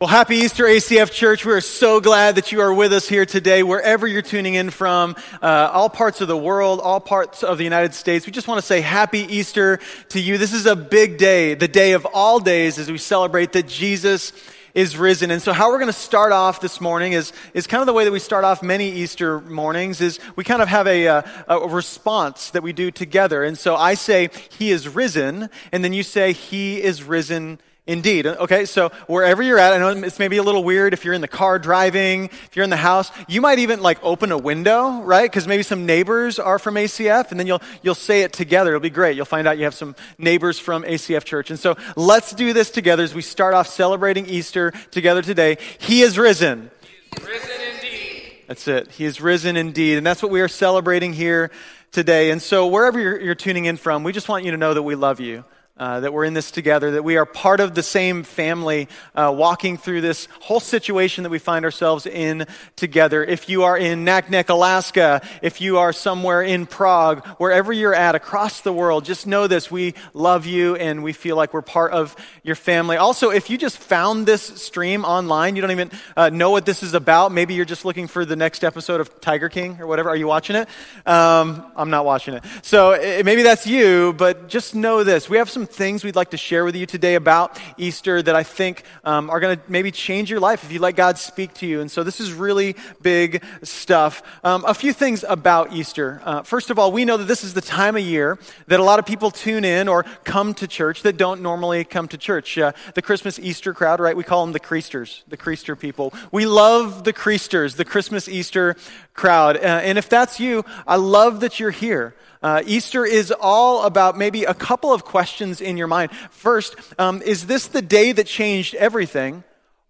Well, happy Easter, ACF Church. We are so glad that you are with us here today, wherever you're tuning in from, uh, all parts of the world, all parts of the United States. We just want to say happy Easter to you. This is a big day, the day of all days as we celebrate that Jesus is risen. And so how we're going to start off this morning is, is kind of the way that we start off many Easter mornings is we kind of have a, a, a response that we do together. And so I say, he is risen. And then you say, he is risen Indeed. Okay, so wherever you're at, I know it's maybe a little weird if you're in the car driving, if you're in the house, you might even like open a window, right? Because maybe some neighbors are from ACF, and then you'll you'll say it together. It'll be great. You'll find out you have some neighbors from ACF Church. And so let's do this together as we start off celebrating Easter together today. He is risen. He is risen indeed. That's it. He is risen indeed. And that's what we are celebrating here today. And so wherever you're, you're tuning in from, we just want you to know that we love you. Uh, that we're in this together, that we are part of the same family, uh, walking through this whole situation that we find ourselves in together. If you are in Naknek, Alaska, if you are somewhere in Prague, wherever you're at across the world, just know this. We love you and we feel like we're part of your family. Also, if you just found this stream online, you don't even uh, know what this is about. Maybe you're just looking for the next episode of Tiger King or whatever. Are you watching it? Um, I'm not watching it. So it, maybe that's you, but just know this. We have some things we'd like to share with you today about Easter that I think um, are going to maybe change your life if you let God speak to you. And so this is really big stuff. Um, a few things about Easter. Uh, first of all, we know that this is the time of year that a lot of people tune in or come to church that don't normally come to church. Uh, the Christmas Easter crowd, right? We call them the Creasters, the Creaster people. We love the Creasters, the Christmas Easter crowd. Uh, and if that's you, I love that you're here. Uh, Easter is all about maybe a couple of questions in your mind. First, um, is this the day that changed everything?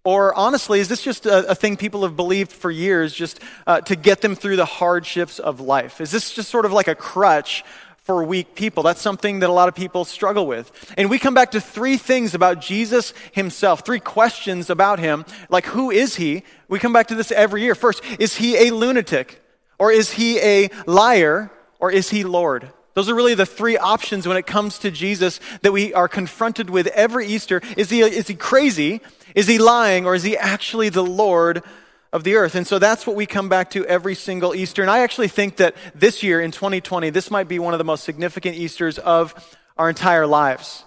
Or honestly, is this just a, a thing people have believed for years just uh, to get them through the hardships of life? Is this just sort of like a crutch for weak people. That's something that a lot of people struggle with. And we come back to three things about Jesus himself, three questions about him, like who is he? We come back to this every year. First, is he a lunatic? Or is he a liar? Or is he Lord? Those are really the three options when it comes to Jesus that we are confronted with every Easter. Is he, is he crazy? Is he lying? Or is he actually the Lord of the earth? And so that's what we come back to every single Easter. And I actually think that this year in 2020, this might be one of the most significant Easters of our entire lives.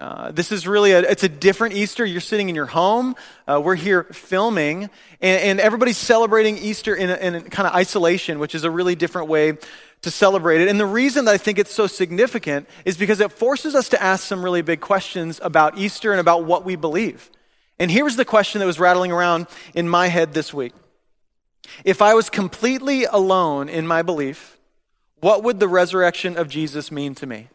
Uh, this is really a, it's a different Easter. You're sitting in your home. Uh, we're here filming, and, and everybody's celebrating Easter in, in kind of isolation, which is a really different way to celebrate it. And the reason that I think it's so significant is because it forces us to ask some really big questions about Easter and about what we believe. And here's the question that was rattling around in my head this week If I was completely alone in my belief, what would the resurrection of Jesus mean to me?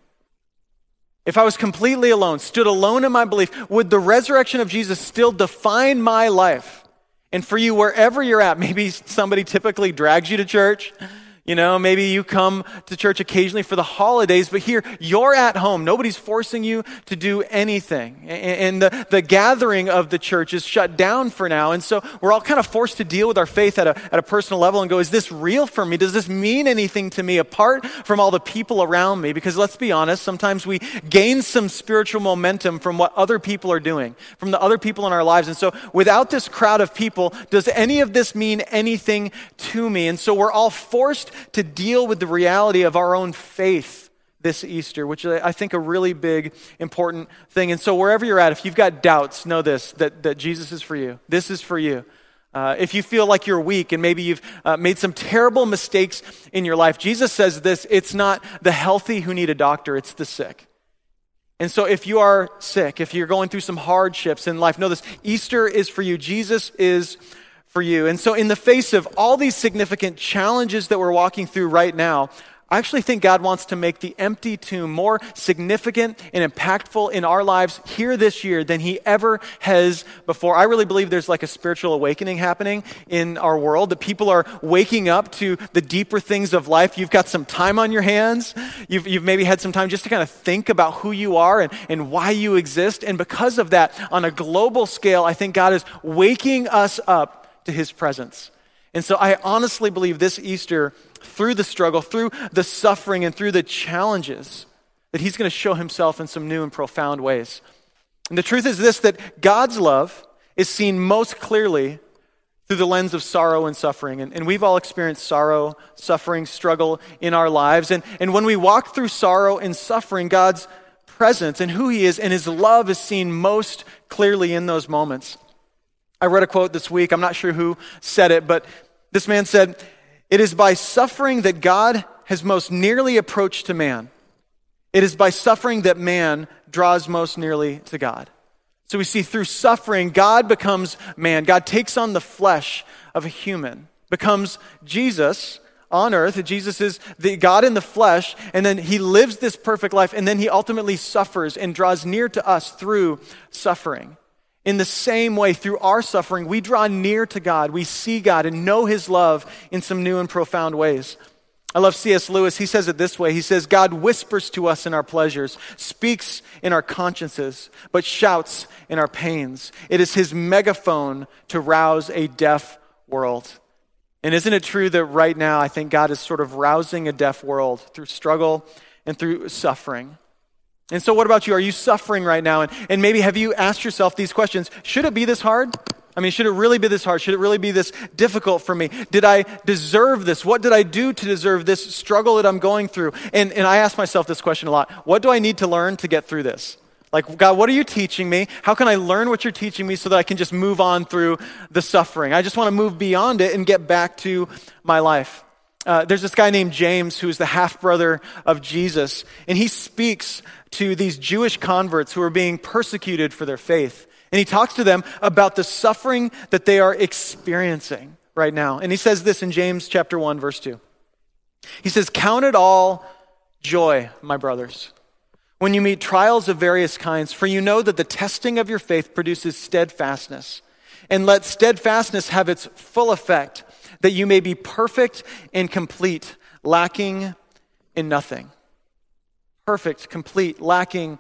If I was completely alone, stood alone in my belief, would the resurrection of Jesus still define my life? And for you, wherever you're at, maybe somebody typically drags you to church. You know, maybe you come to church occasionally for the holidays, but here you're at home. Nobody's forcing you to do anything. And the, the gathering of the church is shut down for now. And so we're all kind of forced to deal with our faith at a, at a personal level and go, is this real for me? Does this mean anything to me apart from all the people around me? Because let's be honest, sometimes we gain some spiritual momentum from what other people are doing, from the other people in our lives. And so without this crowd of people, does any of this mean anything to me? And so we're all forced to deal with the reality of our own faith this Easter, which I think a really big, important thing. And so, wherever you're at, if you've got doubts, know this that, that Jesus is for you. This is for you. Uh, if you feel like you're weak and maybe you've uh, made some terrible mistakes in your life, Jesus says this it's not the healthy who need a doctor, it's the sick. And so, if you are sick, if you're going through some hardships in life, know this Easter is for you. Jesus is for you. And so, in the face of all these significant challenges that we're walking through right now, I actually think God wants to make the empty tomb more significant and impactful in our lives here this year than He ever has before. I really believe there's like a spiritual awakening happening in our world, that people are waking up to the deeper things of life. You've got some time on your hands. You've, you've maybe had some time just to kind of think about who you are and, and why you exist. And because of that, on a global scale, I think God is waking us up to His presence. And so I honestly believe this Easter, through the struggle, through the suffering, and through the challenges, that He's going to show Himself in some new and profound ways. And the truth is this that God's love is seen most clearly through the lens of sorrow and suffering. And, and, we've all experienced sorrow, suffering, struggle in our lives. And, and when we walk through sorrow and suffering, God's presence and who He is and His love is seen most clearly in those moments. I read a quote this week. I'm not sure who said it, but this man said, It is by suffering that God has most nearly approached to man. It is by suffering that man draws most nearly to God. So we see through suffering, God becomes man. God takes on the flesh of a human, becomes Jesus on earth. Jesus is the God in the flesh, and then he lives this perfect life, and then he ultimately suffers and draws near to us through suffering. In the same way, through our suffering, we draw near to God. We see God and know His love in some new and profound ways. I love C.S. Lewis. He says it this way He says, God whispers to us in our pleasures, speaks in our consciences, but shouts in our pains. It is His megaphone to rouse a deaf world. And isn't it true that right now, I think God is sort of rousing a deaf world through struggle and through suffering? And so, what about you? Are you suffering right now? And, and maybe have you asked yourself these questions? Should it be this hard? I mean, should it really be this hard? Should it really be this difficult for me? Did I deserve this? What did I do to deserve this struggle that I'm going through? And, and I ask myself this question a lot What do I need to learn to get through this? Like, God, what are you teaching me? How can I learn what you're teaching me so that I can just move on through the suffering? I just want to move beyond it and get back to my life. Uh, there's this guy named James who's the half brother of Jesus, and he speaks to these Jewish converts who are being persecuted for their faith. And he talks to them about the suffering that they are experiencing right now. And he says this in James chapter 1 verse 2. He says, "Count it all joy, my brothers, when you meet trials of various kinds, for you know that the testing of your faith produces steadfastness. And let steadfastness have its full effect, that you may be perfect and complete, lacking in nothing." perfect, complete, lacking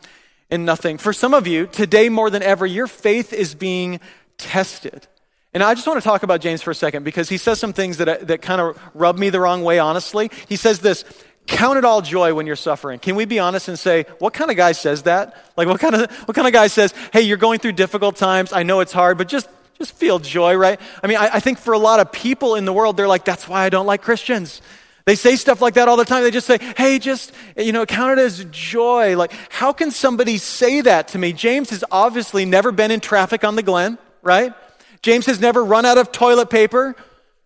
in nothing. For some of you, today more than ever, your faith is being tested. And I just want to talk about James for a second because he says some things that, that kind of rub me the wrong way, honestly. He says this count it all joy when you're suffering. Can we be honest and say, what kind of guy says that? Like, what kind of, what kind of guy says, hey, you're going through difficult times. I know it's hard, but just, just feel joy, right? I mean, I, I think for a lot of people in the world, they're like, that's why I don't like Christians. They say stuff like that all the time. They just say, hey, just, you know, count it as joy. Like, how can somebody say that to me? James has obviously never been in traffic on the Glenn, right? James has never run out of toilet paper.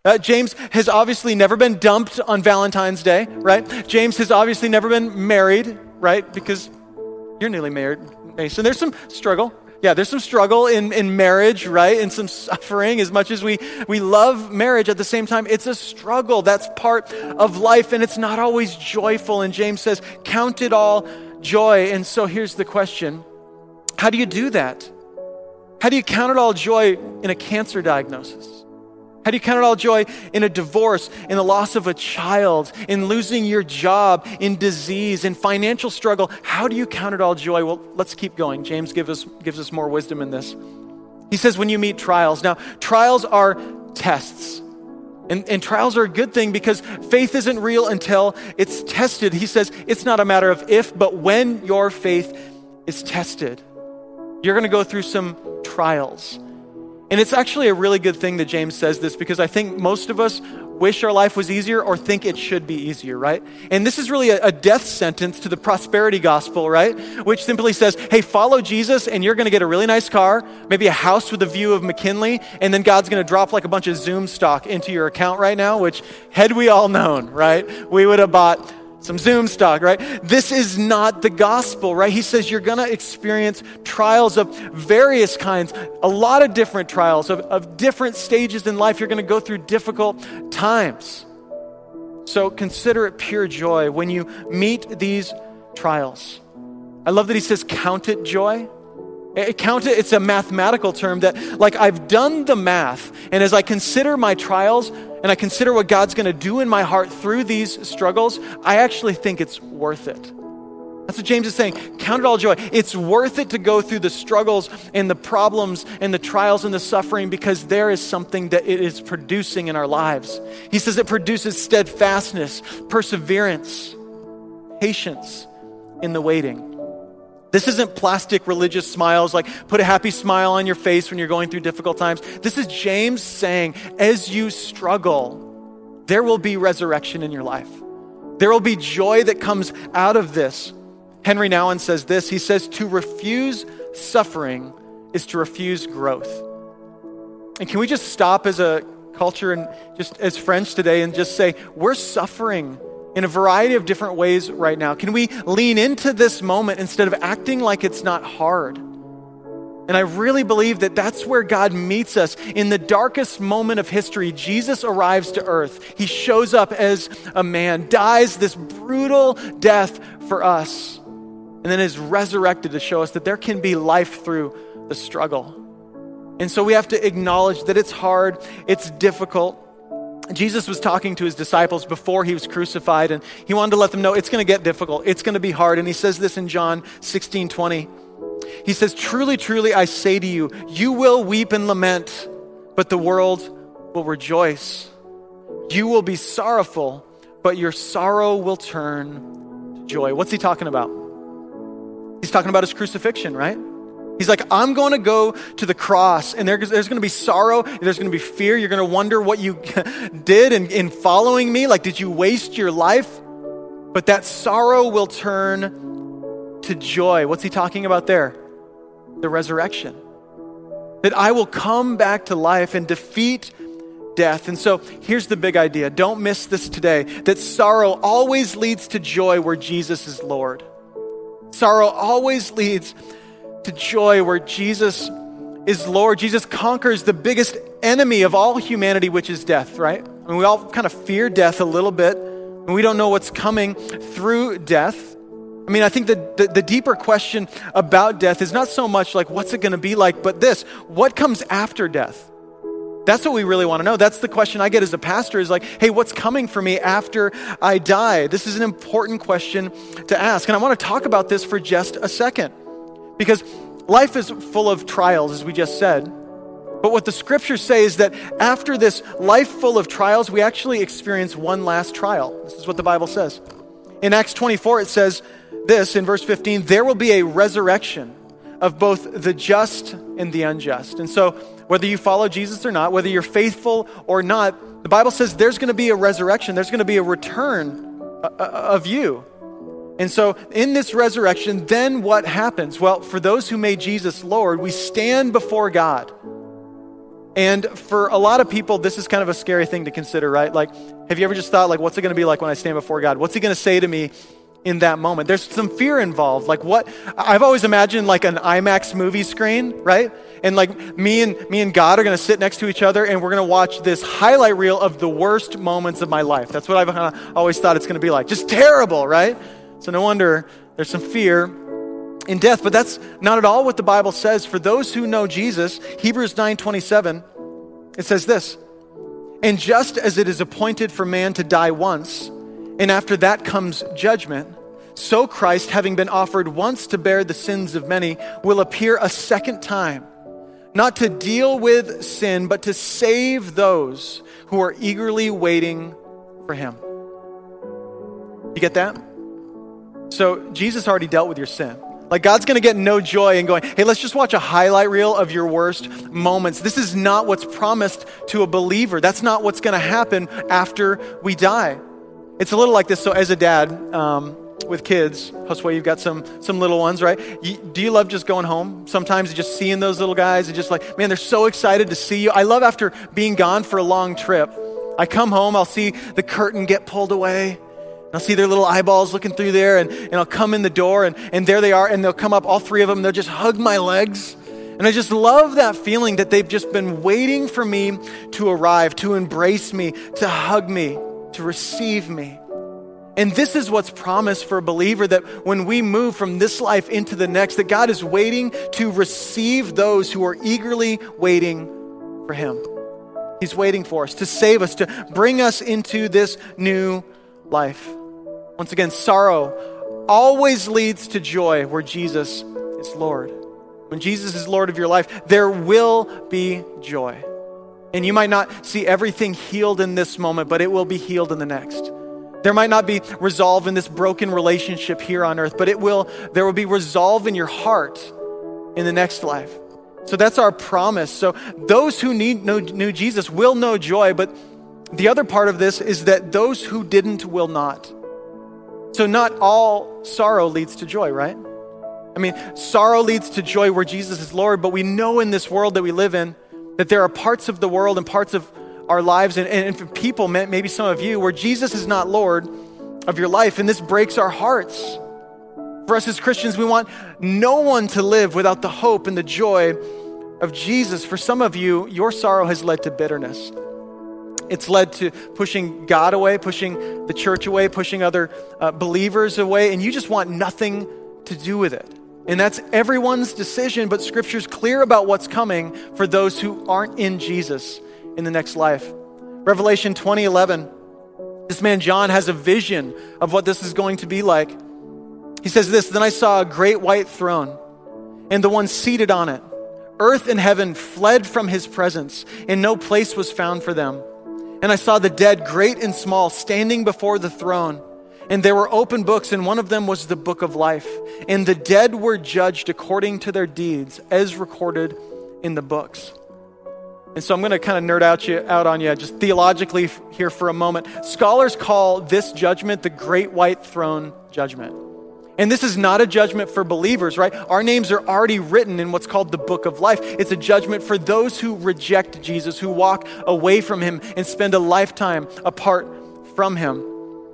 Uh, James has obviously never been dumped on Valentine's Day, right? James has obviously never been married, right? Because you're newly married, Mason. There's some struggle, yeah, there's some struggle in, in marriage, right? And some suffering. As much as we, we love marriage, at the same time, it's a struggle. That's part of life, and it's not always joyful. And James says, Count it all joy. And so here's the question How do you do that? How do you count it all joy in a cancer diagnosis? How do you count it all joy in a divorce, in the loss of a child, in losing your job, in disease, in financial struggle? How do you count it all joy? Well, let's keep going. James gives us, gives us more wisdom in this. He says, when you meet trials. Now, trials are tests. And, and, trials are a good thing because faith isn't real until it's tested. He says it's not a matter of if, but when your faith is tested. You're going to go through some trials. And it's actually a really good thing that James says this because I think most of us wish our life was easier or think it should be easier, right? And this is really a, a death sentence to the prosperity gospel, right? Which simply says, hey, follow Jesus and you're going to get a really nice car, maybe a house with a view of McKinley, and then God's going to drop like a bunch of Zoom stock into your account right now, which had we all known, right? We would have bought some Zoom stock, right? This is not the gospel, right? He says you're going to experience trials of various kinds, a lot of different trials of, of different stages in life. You're going to go through difficult times. So consider it pure joy when you meet these trials. I love that he says, count it joy. It, count it, it's a mathematical term that, like, I've done the math, and as I consider my trials and I consider what God's going to do in my heart through these struggles, I actually think it's worth it. That's what James is saying. Count it all joy. It's worth it to go through the struggles and the problems and the trials and the suffering because there is something that it is producing in our lives. He says it produces steadfastness, perseverance, patience in the waiting. This isn't plastic religious smiles, like put a happy smile on your face when you're going through difficult times. This is James saying, as you struggle, there will be resurrection in your life. There will be joy that comes out of this. Henri Nouwen says this He says, To refuse suffering is to refuse growth. And can we just stop as a culture and just as friends today and just say, We're suffering in a variety of different ways right now? Can we lean into this moment instead of acting like it's not hard? And I really believe that that's where God meets us. In the darkest moment of history, Jesus arrives to earth. He shows up as a man, dies this brutal death for us, and then is resurrected to show us that there can be life through the struggle. And so we have to acknowledge that it's hard, it's difficult. Jesus was talking to his disciples before he was crucified, and he wanted to let them know it's going to get difficult. It's going to be hard. And he says this in John 16 20. He says, Truly, truly, I say to you, you will weep and lament, but the world will rejoice. You will be sorrowful, but your sorrow will turn to joy. What's he talking about? He's talking about his crucifixion, right? He's like, I'm going to go to the cross, and there's, there's going to be sorrow, there's going to be fear. You're going to wonder what you did in, in following me. Like, did you waste your life? But that sorrow will turn to joy. What's he talking about there? The resurrection. That I will come back to life and defeat death. And so here's the big idea don't miss this today that sorrow always leads to joy where Jesus is Lord. Sorrow always leads to joy where Jesus is Lord. Jesus conquers the biggest enemy of all humanity, which is death, right? And we all kind of fear death a little bit, and we don't know what's coming through death. I mean, I think the, the, the deeper question about death is not so much like what's it going to be like, but this what comes after death? That's what we really want to know. That's the question I get as a pastor is like, hey, what's coming for me after I die? This is an important question to ask. And I want to talk about this for just a second. Because life is full of trials, as we just said. But what the scriptures say is that after this life full of trials, we actually experience one last trial. This is what the Bible says. In Acts 24, it says this in verse 15 there will be a resurrection of both the just and the unjust. And so, whether you follow Jesus or not, whether you're faithful or not, the Bible says there's going to be a resurrection, there's going to be a return uh, uh, of you. And so, in this resurrection, then what happens? Well, for those who made Jesus Lord, we stand before God. And for a lot of people, this is kind of a scary thing to consider, right? Like, have you ever just thought, like, what's it going to be like when I stand before God? What's He going to say to me in that moment? There's some fear involved. Like, what? I've always imagined like an IMAX movie screen, right? And like me and me and God are going to sit next to each other, and we're going to watch this highlight reel of the worst moments of my life. That's what I've always thought it's going to be like. Just terrible, right? So no wonder there's some fear in death, but that's not at all what the Bible says. For those who know Jesus, Hebrews 9:27, it says this: "And just as it is appointed for man to die once, and after that comes judgment, so Christ, having been offered once to bear the sins of many, will appear a second time, not to deal with sin, but to save those who are eagerly waiting for him." You get that? So Jesus already dealt with your sin. Like God's to get no joy in going, hey, let's just watch a highlight reel of your worst moments. This is not what's promised to a believer. That's not what's to happen after we die. It's a little like this. So, as a dad um, with kids, Josue, you've got some some little ones, right? You, do you love just going home? Sometimes just seeing those little guys and just like, man, they're so excited to see you. I love after being gone for a long trip. I come home, I'll see the curtain get pulled away I'll see their little eyeballs looking through there, and, and I'll come in the door, and, and there they are, and they'll come up, all three of them, they'll just hug my legs. And I just love that feeling that they've just been waiting for me to arrive, to embrace me, to hug me. to receive me. And this is what's promised for a believer that when we move from this life into the next, that God is waiting to receive those who are eagerly waiting for Him. He's waiting for us to save us, to bring us into this new life. Once again, sorrow always leads to joy where Jesus is Lord. When Jesus is Lord of your life, there will be joy. And you might not see everything healed in this moment, but it will be healed in the next. There might not be resolve in this broken relationship here on earth, but it will there will be resolve in your heart in the next life. So that's our promise. So those who need know, knew Jesus will know joy, but the other part of this is that those who didn't will not. So not all sorrow leads to joy, right? I mean, sorrow leads to joy where Jesus is Lord, but we know in this world that we live in that there are parts of the world and parts of our lives and, and people, maybe some of you, where Jesus is not Lord of your life, and this breaks our hearts. For us as Christians, we want no one to live without the hope and the joy of Jesus. For some of you, your sorrow has led to bitterness. It's led to pushing God away, pushing the church away, pushing other uh, believers away, and you just want nothing to do with it. And that's everyone's decision, but Scripture's clear about what's coming for those who aren't in Jesus in the next life. Revelation 2011, this man John has a vision of what this is going to be like. He says this Then I saw a great white throne, and the one seated on it. Earth and heaven fled from his presence, and no place was found for them. And I saw the dead, great and small, standing before the throne. And there were open books, and one of them was the book of life. And the dead were judged according to their deeds, as recorded in the books. And so I'm going to kind of nerd out you out on you just theologically here for a moment. Scholars call this judgment the great white throne judgment. And this is not a judgment for believers, right? Our names are already written in what's called the book of life. It's a judgment for those who reject Jesus, who walk away from him and spend a lifetime apart from him.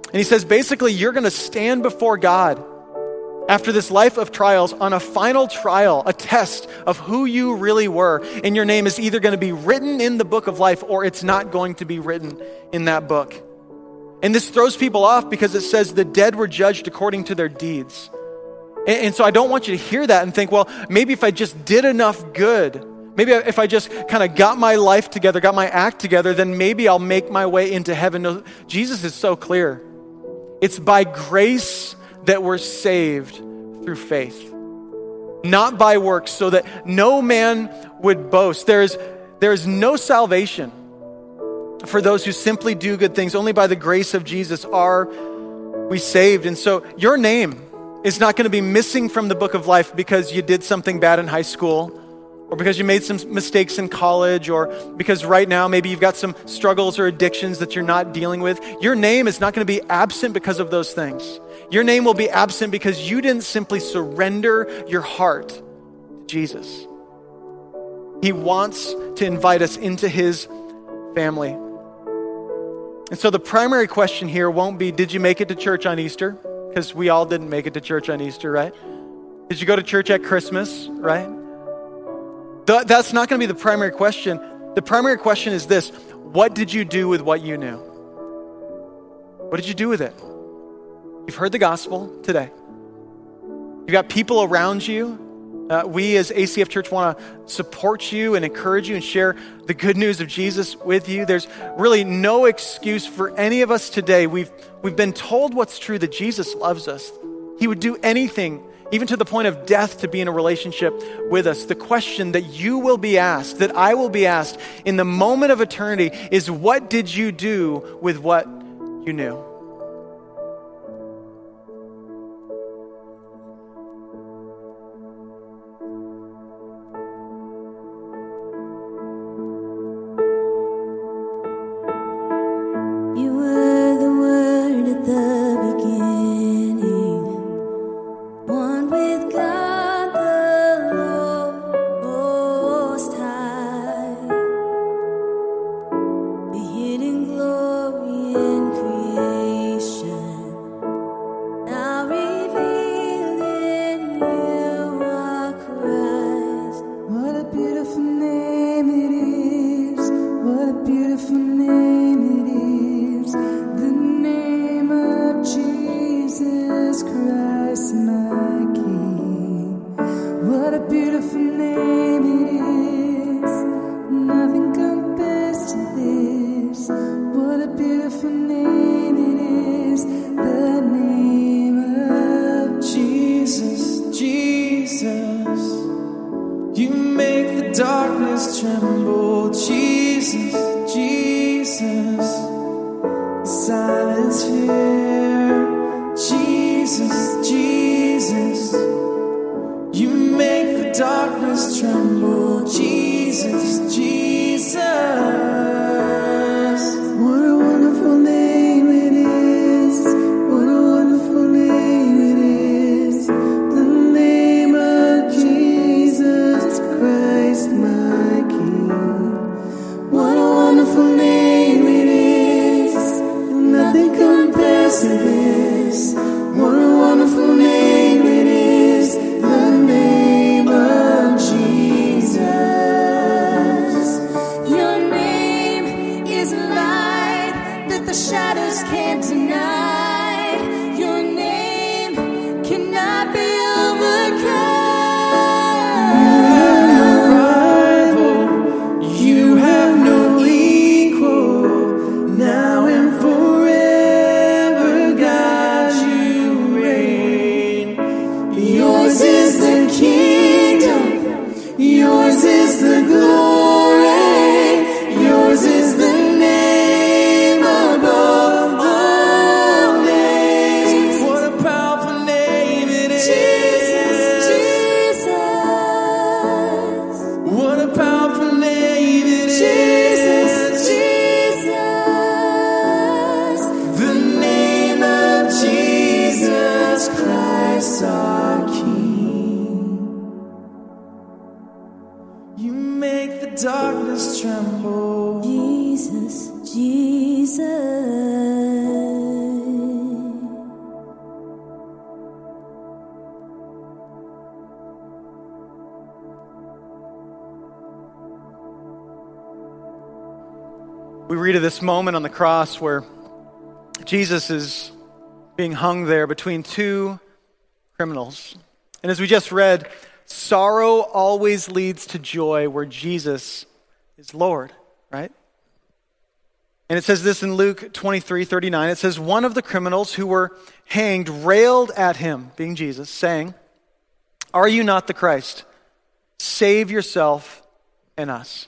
And he says basically, you're going to stand before God after this life of trials on a final trial, a test of who you really were. And your name is either going to be written in the book of life or it's not going to be written in that book. And this throws people off because it says the dead were judged according to their deeds. And, and so I don't want you to hear that and think, well, maybe if I just did enough good, maybe if I just kind of got my life together, got my act together, then maybe I'll make my way into heaven. No, Jesus is so clear. It's by grace that we're saved through faith, not by works, so that no man would boast. There is, there is no salvation for those who simply do good things. Only by the grace of Jesus are we saved. And so your name is not going to be missing from the book of life because you did something bad in high school or because you made some mistakes in college, or because right now maybe you've got some struggles or addictions that you're not dealing with, your name is not going to be absent because of those things. Your name will be absent because you didn't simply surrender your heart to Jesus. He wants to invite us into his family. And so the primary question here won't be Did you make it to church on Easter? Because we all didn't make it to church on Easter, right? Did you go to church at Christmas, right? That's not going to be the primary question. The primary question is this What did you do with what you knew? What did you do with it? You've heard the gospel today. You've got people around you. Uh, we as ACF Church want to support you and encourage you and share the good news of Jesus with you. There's really no excuse for any of us today. We've, we've been told what's true that Jesus loves us. He would do anything even to the point of death, to be in a relationship with us. The question that you will be asked, that I will be asked in the moment of eternity is what did you do with what you knew? Jesus, Jesus, you make the darkness tremble, Jesus. Of this moment on the cross where Jesus is being hung there between two criminals. And as we just read, sorrow always leads to joy where Jesus is Lord, right? And it says this in Luke 23 39. It says, One of the criminals who were hanged railed at him, being Jesus, saying, Are you not the Christ? Save yourself and us.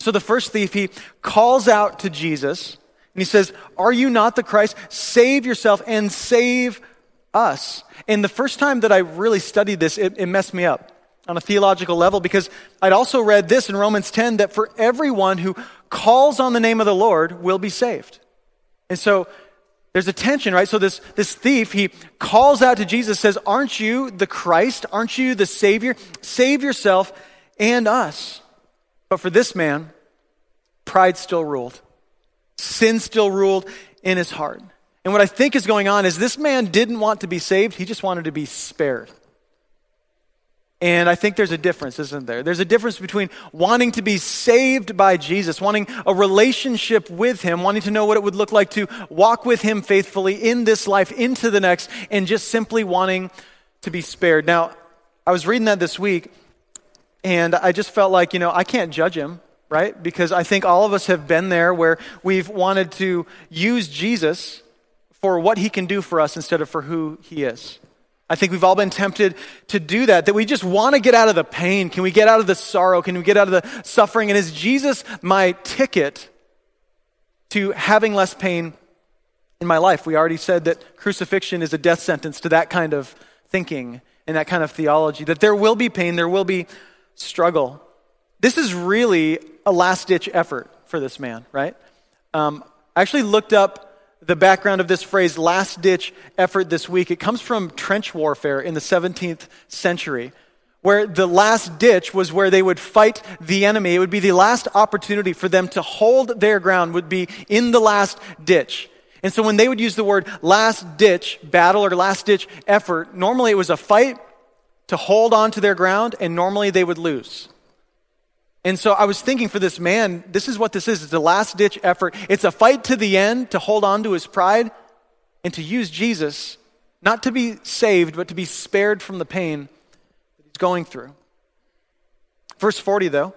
So the first thief, he calls out to Jesus and he says, Are you not the Christ? Save yourself and save us. And the first time that I really studied this, it, it messed me up on a theological level because I'd also read this in Romans 10 that for everyone who calls on the name of the Lord will be saved. And so there's a tension, right? So this, this thief, he calls out to Jesus, says, Aren't you the Christ? Aren't you the Savior? Save yourself and us. But for this man, pride still ruled. Sin still ruled in his heart. And what I think is going on is this man didn't want to be saved, he just wanted to be spared. And I think there's a difference, isn't there? There's a difference between wanting to be saved by Jesus, wanting a relationship with Him, wanting to know what it would look like to walk with Him faithfully in this life, into the next, and just simply wanting to be spared. Now, I was reading that this week, and I just felt like, you know, I can't judge him, right? Because I think all of us have been there where we've wanted to use Jesus for what he can do for us instead of for who he is. I think we've all been tempted to do that, that we just want to get out of the pain. Can we get out of the sorrow? Can we get out of the suffering? And is Jesus my ticket to having less pain in my life? We already said that crucifixion is a death sentence to that kind of thinking and that kind of theology, that there will be pain, there will be struggle. This is really a last ditch effort for this man, right? Um, I actually looked up the background of this phrase, last ditch effort, this week. It comes from trench warfare in the 17th century, where the last ditch was where they would fight the enemy. It would be the last opportunity for them to hold their ground, would be in the last ditch. And so when they would use the word last ditch battle or last ditch effort, normally it was a fight to hold on to their ground, and normally they would lose. And so I was thinking for this man, this is what this is. It's a last ditch effort. It's a fight to the end to hold on to his pride and to use Jesus, not to be saved, but to be spared from the pain that he's going through. Verse 40, though,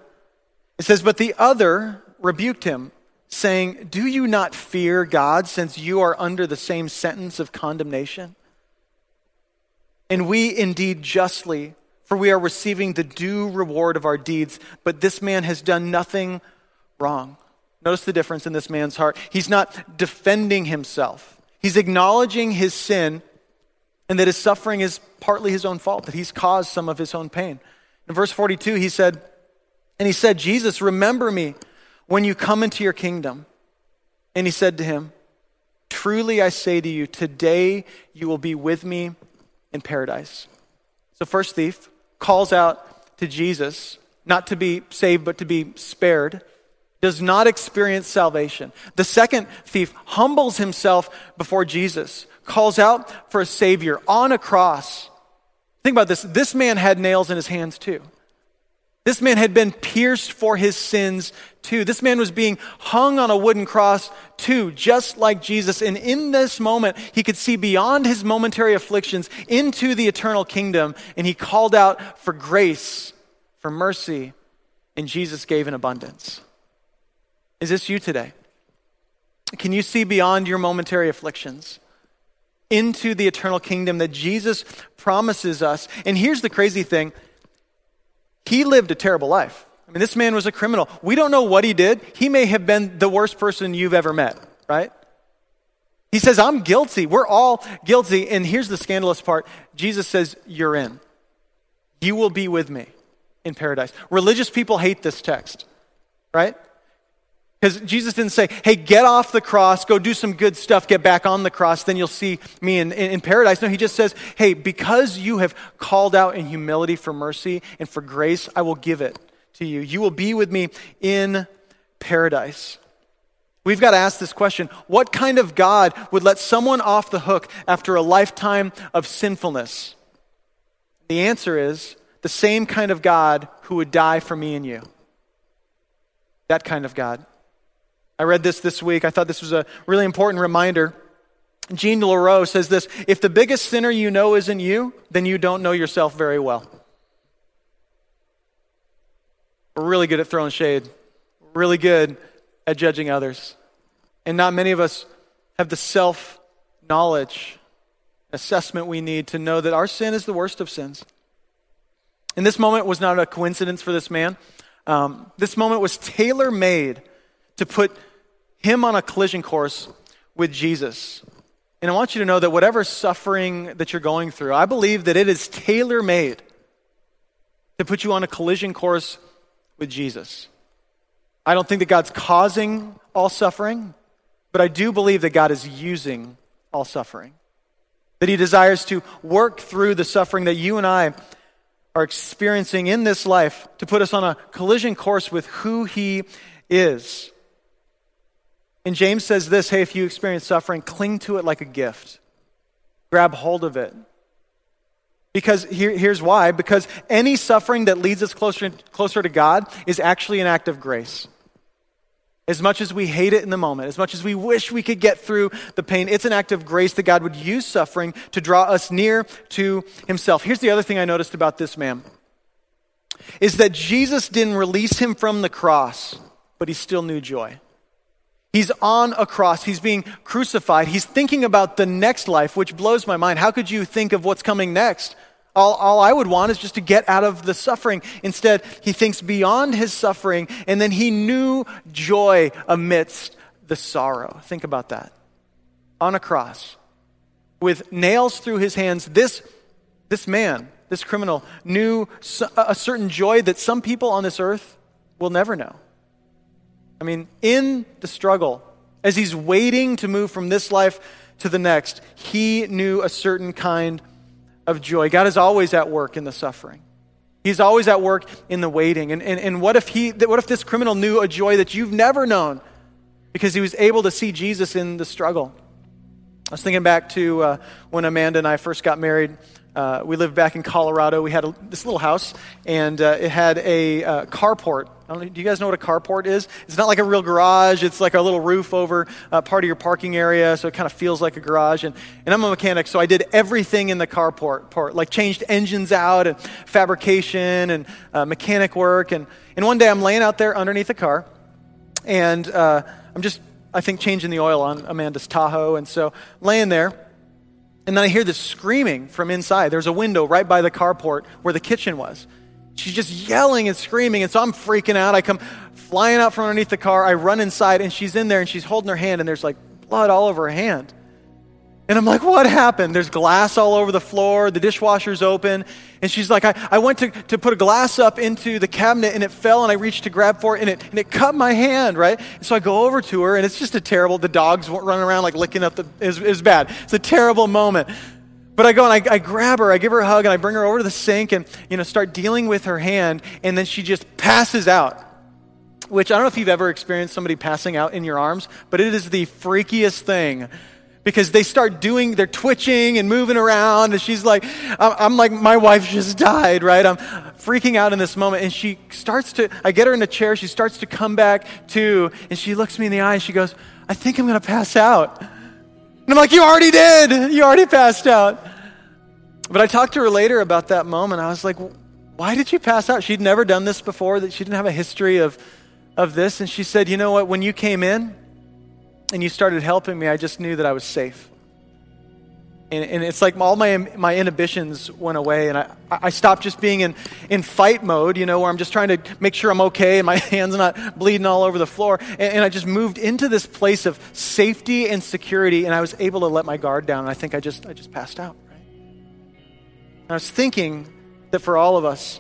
it says, But the other rebuked him, saying, Do you not fear God, since you are under the same sentence of condemnation? And we indeed justly for we are receiving the due reward of our deeds. But this man has done nothing wrong. Notice the difference in this man's heart. He's not defending himself, he's acknowledging his sin and that his suffering is partly his own fault, that he's caused some of his own pain. In verse 42, he said, And he said, Jesus, remember me when you come into your kingdom. And he said to him, Truly I say to you, today you will be with me in paradise. So, first thief, calls out to Jesus, not to be saved, but to be spared. does not experience salvation. The second thief humbles himself before Jesus, calls out for a Savior on a cross. Think about this. This man had nails in his hands too. This man had been pierced for his sins too. This man was being hung on a wooden cross too, just like Jesus. And in this moment, he could see beyond his momentary afflictions into the eternal kingdom. And he called out for grace, for mercy, and Jesus gave in abundance. Is this you today? Can you see beyond your momentary afflictions? Into the eternal kingdom that Jesus promises us. And here's the crazy thing he lived a terrible life. I mean, this man was a criminal. We don't know what he did. He may have been the worst person you've ever met, right? He says, I'm guilty. We're all guilty. And here's the scandalous part Jesus says, You're in. You will be with me in paradise. Religious people hate this text, right? Because Jesus didn't say, hey, get off the cross, go do some good stuff, get back on the cross, then you'll see me in, in, in, paradise. No, he just says, hey, because you have called out in humility for mercy and for grace, I will give it to you. You will be with me in paradise. We've got to ask this question What kind of God would let someone off the hook after a lifetime of sinfulness? The answer is the same kind of God who would die for me and you. That kind of God. I read this this week. I thought this was a really important reminder. Jean Lareau says this If the biggest sinner you know isn't you, then you don't know yourself very well. We're really good at throwing shade, We're really good at judging others. And not many of us have the self knowledge, assessment we need to know that our sin is the worst of sins. And this moment was not a coincidence for this man. Um, this moment was tailor made to put him on a collision course with Jesus. And I want you to know that whatever suffering that you're going through, I believe that it is tailor made to put you on a collision course with Jesus. I don't think that God's causing all suffering, but I do believe that God is using all suffering. That He desires to work through the suffering that you and I are experiencing in this life to put us on a collision course with who He is. And James says this hey, if you experience suffering, cling to it like a gift, grab hold of it. Because here, here's why because any suffering that leads us closer, closer to God is actually an act of grace. As much as we hate it in the moment, as much as we wish we could get through the pain, it's an act of grace that God would use suffering to draw us near to Himself. Here's the other thing I noticed about this man is that Jesus didn't release him from the cross, but he still knew joy. He's on a cross. He's being crucified. He's thinking about the next life, which blows my mind. How could you think of what's coming next? All, all, I would want is just to get out of the suffering. Instead, he thinks beyond his suffering, and then he knew joy amidst the sorrow. Think about that. On a cross, with nails through his hands, this, this man, this criminal, knew a certain joy that some people on this earth will never know. I mean, in the struggle, as he's waiting to move from this life to the next, he knew a certain kind of joy. God is always at work in the suffering. He's always at work in the waiting. And, and, and what, if he, what if this criminal knew a joy that you've never known because he was able to see Jesus in the struggle? I was thinking back to uh, when Amanda and I first got married. Uh, we lived back in Colorado. We had a, this little house, and uh, it had a uh, carport. Know, do you guys know what a carport is? It's not like a real garage. It's like a little roof over uh, part of your parking area, so it kind of feels like a garage. And, and I'm a mechanic, so I did everything in the carport, port, like changed engines out and fabrication and uh, mechanic work. And, and one day I'm laying out there underneath the car, and uh, I'm just, I think, changing the oil on Amanda's Tahoe. And so laying there, and then I hear this screaming from inside. There's a window right by the carport where the kitchen was. She's just yelling and screaming. And so I'm freaking out. I come flying out from underneath the car. I run inside, and she's in there, and she's holding her hand, and there's like blood all over her hand. And I'm like, what happened? There's glass all over the floor. The dishwasher's open. And she's like, I, I went to, to put a glass up into the cabinet and it fell and I reached to grab for it and it, and it cut my hand, right? And so I go over to her and it's just a terrible, the dog's running around like licking up the, is is bad. It's a terrible moment. But I go and I, I grab her, I give her a hug and I bring her over to the sink and, you know, start dealing with her hand and then she just passes out which I don't know if you've ever experienced somebody passing out in your arms, but it is the freakiest thing because they start doing, they're twitching and moving around. And she's like, I'm, like, my wife just died, right? I'm freaking out in this moment. And she starts to, I get her in a chair. She starts to come back to, and she looks me in the eye and she goes, I think I'm going to pass out. And I'm like, you already did. You already passed out. But I talked to her later about that moment. I was like, why did you pass out? She'd never done this before, that she didn't have a history of, of this. And she said, you know what? When you came in, and you started helping me, I just knew that I was safe. And, and it's like all my, my inhibitions went away, and I, I stopped just being in, in fight mode, you know, where I'm just trying to make sure I'm okay and my hands are not bleeding all over the floor. And, and I just moved into this place of safety and security, and I was able to let my guard down. And I think I just, I just passed out, right? And I was thinking that for all of us,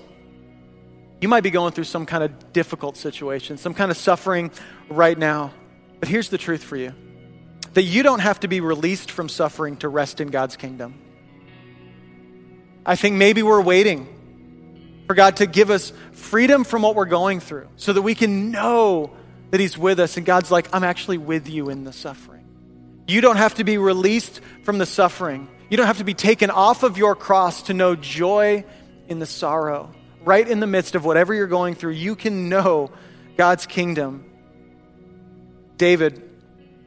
you might be going through some kind of difficult situation, some kind of suffering right now. But here's the truth for you that you don't have to be released from suffering to rest in God's kingdom. I think maybe we're waiting for God to give us freedom from what we're going through so that we can know that He's with us. And God's like, I'm actually with you in the suffering. You don't have to be released from the suffering. You don't have to be taken off of your cross to know joy in the sorrow. Right in the midst of whatever you're going through, you can know God's kingdom David,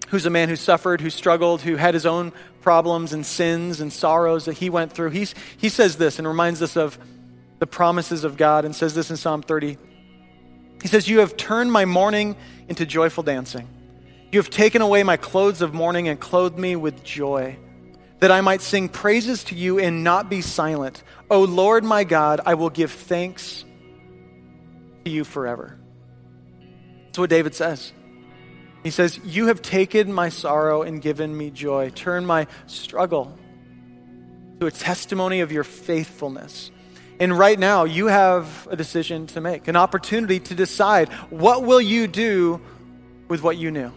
who's a man who suffered, who struggled, who had his own problems and sins and sorrows that he went through, he's, he says this and reminds us of the promises of God and says this in Psalm 30. He says, You have turned my mourning into joyful dancing. You have taken away my clothes of mourning and clothed me with joy, that I might sing praises to you and not be silent. O Lord my God, I will give thanks to you forever. That's what David says. He says, You have taken my sorrow and given me joy. Turn my struggle to a testimony of your faithfulness. And right now, you have a decision to make, an opportunity to decide what will you do with what you knew?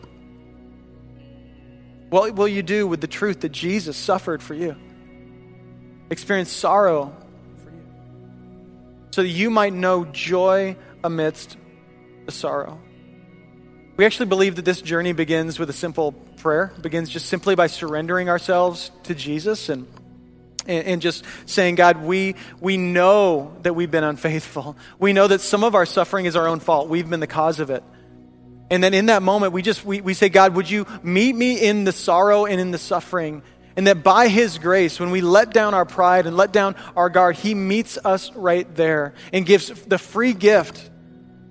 What will you do with the truth that Jesus suffered for you? Experienced sorrow for you. So that you might know joy amidst the sorrow. We actually believe that this journey begins with a simple prayer, begins just simply by surrendering ourselves to Jesus and, and, and, just saying, God, we, we know that we've been unfaithful. We know that some of our suffering is our own fault. We've been the cause of it. And then in that moment, we just we, we say, God, would you meet me in the sorrow and in the suffering? And that by His grace, when we let down our pride and let down our guard, He meets us right there and gives the free gift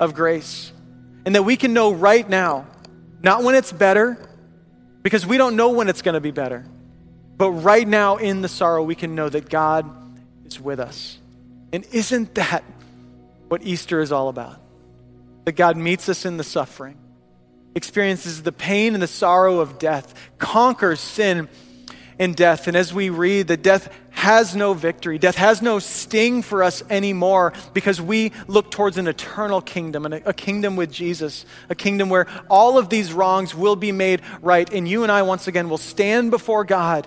of grace and that we can know right now, not when it's better, because we don't know when it's going to be better, but right now in the sorrow, we can know that God is with us. And isn't that what Easter is all about? That God meets us in the suffering, experiences the pain and the sorrow of death, conquers sin and death. And as we read that death has no victory, death has no sting for us anymore because we look towards an eternal kingdom and a, a, kingdom with Jesus, a kingdom where all of these wrongs will be made right. And you and I, once again, will stand before God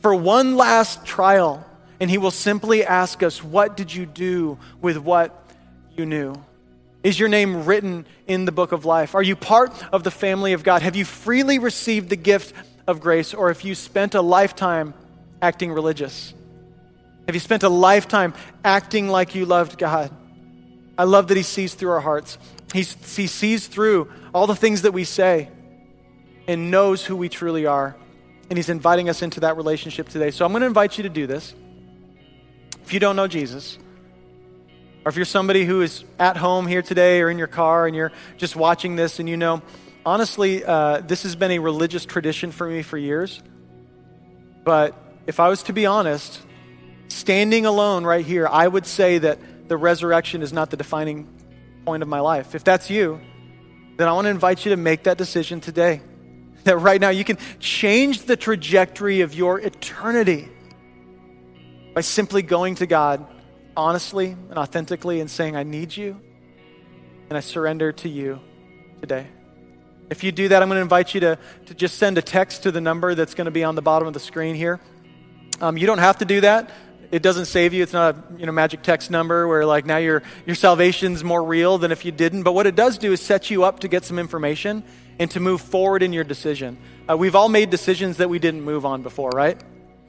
for one last trial. And He will simply ask us, What did you do with what you knew? Is your name written in the book of life? Are you part of the family of God? Have you freely received the gift of grace, or if you spent a lifetime acting religious? Have you spent a lifetime acting like you loved God? I love that He sees through our hearts. He, he sees through all the things that we say and knows who we truly are. And He's inviting us into that relationship today. So I'm going to invite you to do this. If you don't know Jesus, or if you're somebody who is at home here today or in your car and you're just watching this and you know, honestly, uh, this has been a religious tradition for me for years. But if I was to be honest, standing alone right here, I would say that the resurrection is not the defining point of my life. If that's you, then I want to invite you to make that decision today. That right now you can change the trajectory of your eternity by simply going to God honestly and authentically and saying, I need you and I surrender to you today. If you do that, I'm going to invite you to, to just send a text to the number that's going to be on the bottom of the screen here. Um, you don't have to do that. It doesn't save you. It's not a you know, magic text number where like now your, your salvation's more real than if you didn't. But what it does do is set you up to get some information and to move forward in your decision. Uh, we've all made decisions that we didn't move on before, right?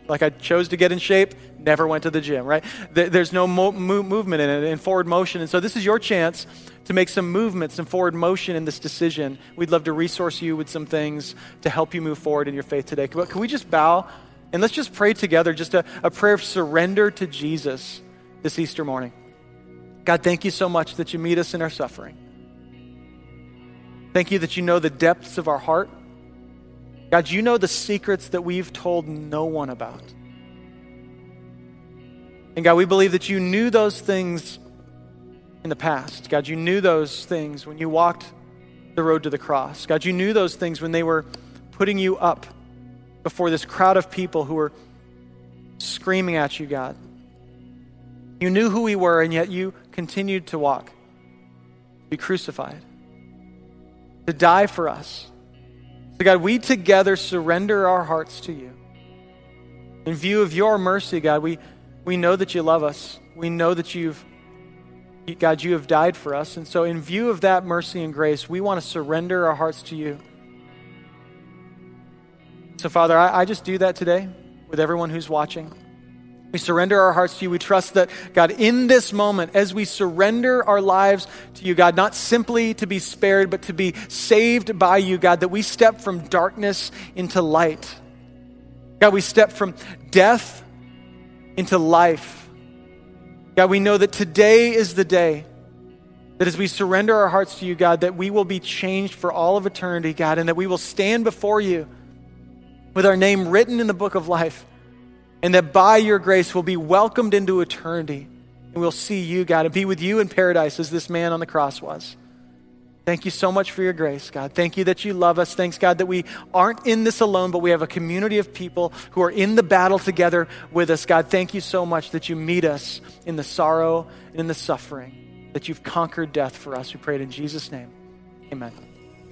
Like I chose to get in shape, never went to the gym, right? There's no mo- mo- movement in it, in forward motion. And so this is your chance to make some movements and forward motion in this decision. We'd love to resource you with some things to help you move forward in your faith today. Can we just bow and let's just pray together, just a, a prayer of surrender to Jesus this Easter morning. God, thank you so much that you meet us in our suffering. Thank you that you know the depths of our heart. God, you know the secrets that we've told no one about. And God, we believe that you knew those things in the past. God, you knew those things when you walked the road to the cross. God, you knew those things when they were putting you up before this crowd of people who were screaming at you, God. You knew who we were, and yet you continued to walk, be crucified, to die for us. So, God, we together surrender our hearts to you. In view of your mercy, God, we, we know that you love us. We know that you've, God, you have died for us. And so, in view of that mercy and grace, we want to surrender our hearts to you. So, Father, I, I just do that today with everyone who's watching. We surrender our hearts to you. We trust that, God, in this moment, as we surrender our lives to you, God, not simply to be spared, but to be saved by you, God, that we step from darkness into light. God, we step from death into life. God, we know that today is the day that as we surrender our hearts to you, God, that we will be changed for all of eternity, God, and that we will stand before you with our name written in the book of life and that by your grace we'll be welcomed into eternity and we'll see you, God, and be with you in paradise as this man on the cross was. Thank you so much for your grace, God. Thank you that you love us. Thanks, God, that we aren't in this alone, but we have a community of people who are in the battle together with us. God, thank you so much that you meet us in the sorrow and in the suffering, that you've conquered death for us. We pray it in Jesus' name. Amen.